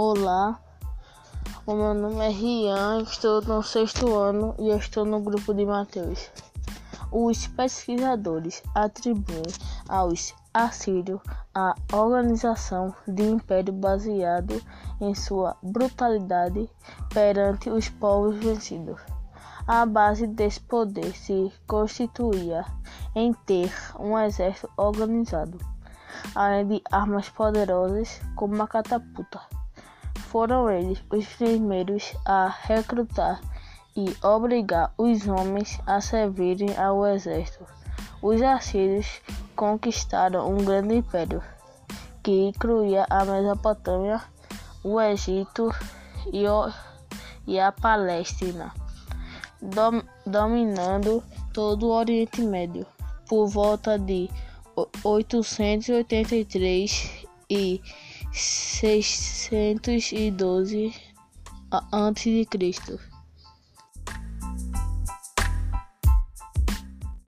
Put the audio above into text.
Olá, o meu nome é Rian, estou no sexto ano e estou no grupo de Mateus. Os pesquisadores atribuem aos assírios a organização de império baseado em sua brutalidade perante os povos vencidos. A base desse poder se constituía em ter um exército organizado além de armas poderosas como a catapulta. Foram eles os primeiros a recrutar e obrigar os homens a servirem ao exército. Os assírios conquistaram um grande império que incluía a Mesopotâmia, o Egito e, o, e a Palestina, dom, dominando todo o Oriente Médio por volta de oitocentos oitenta e três e seiscentos e doze antes de Cristo.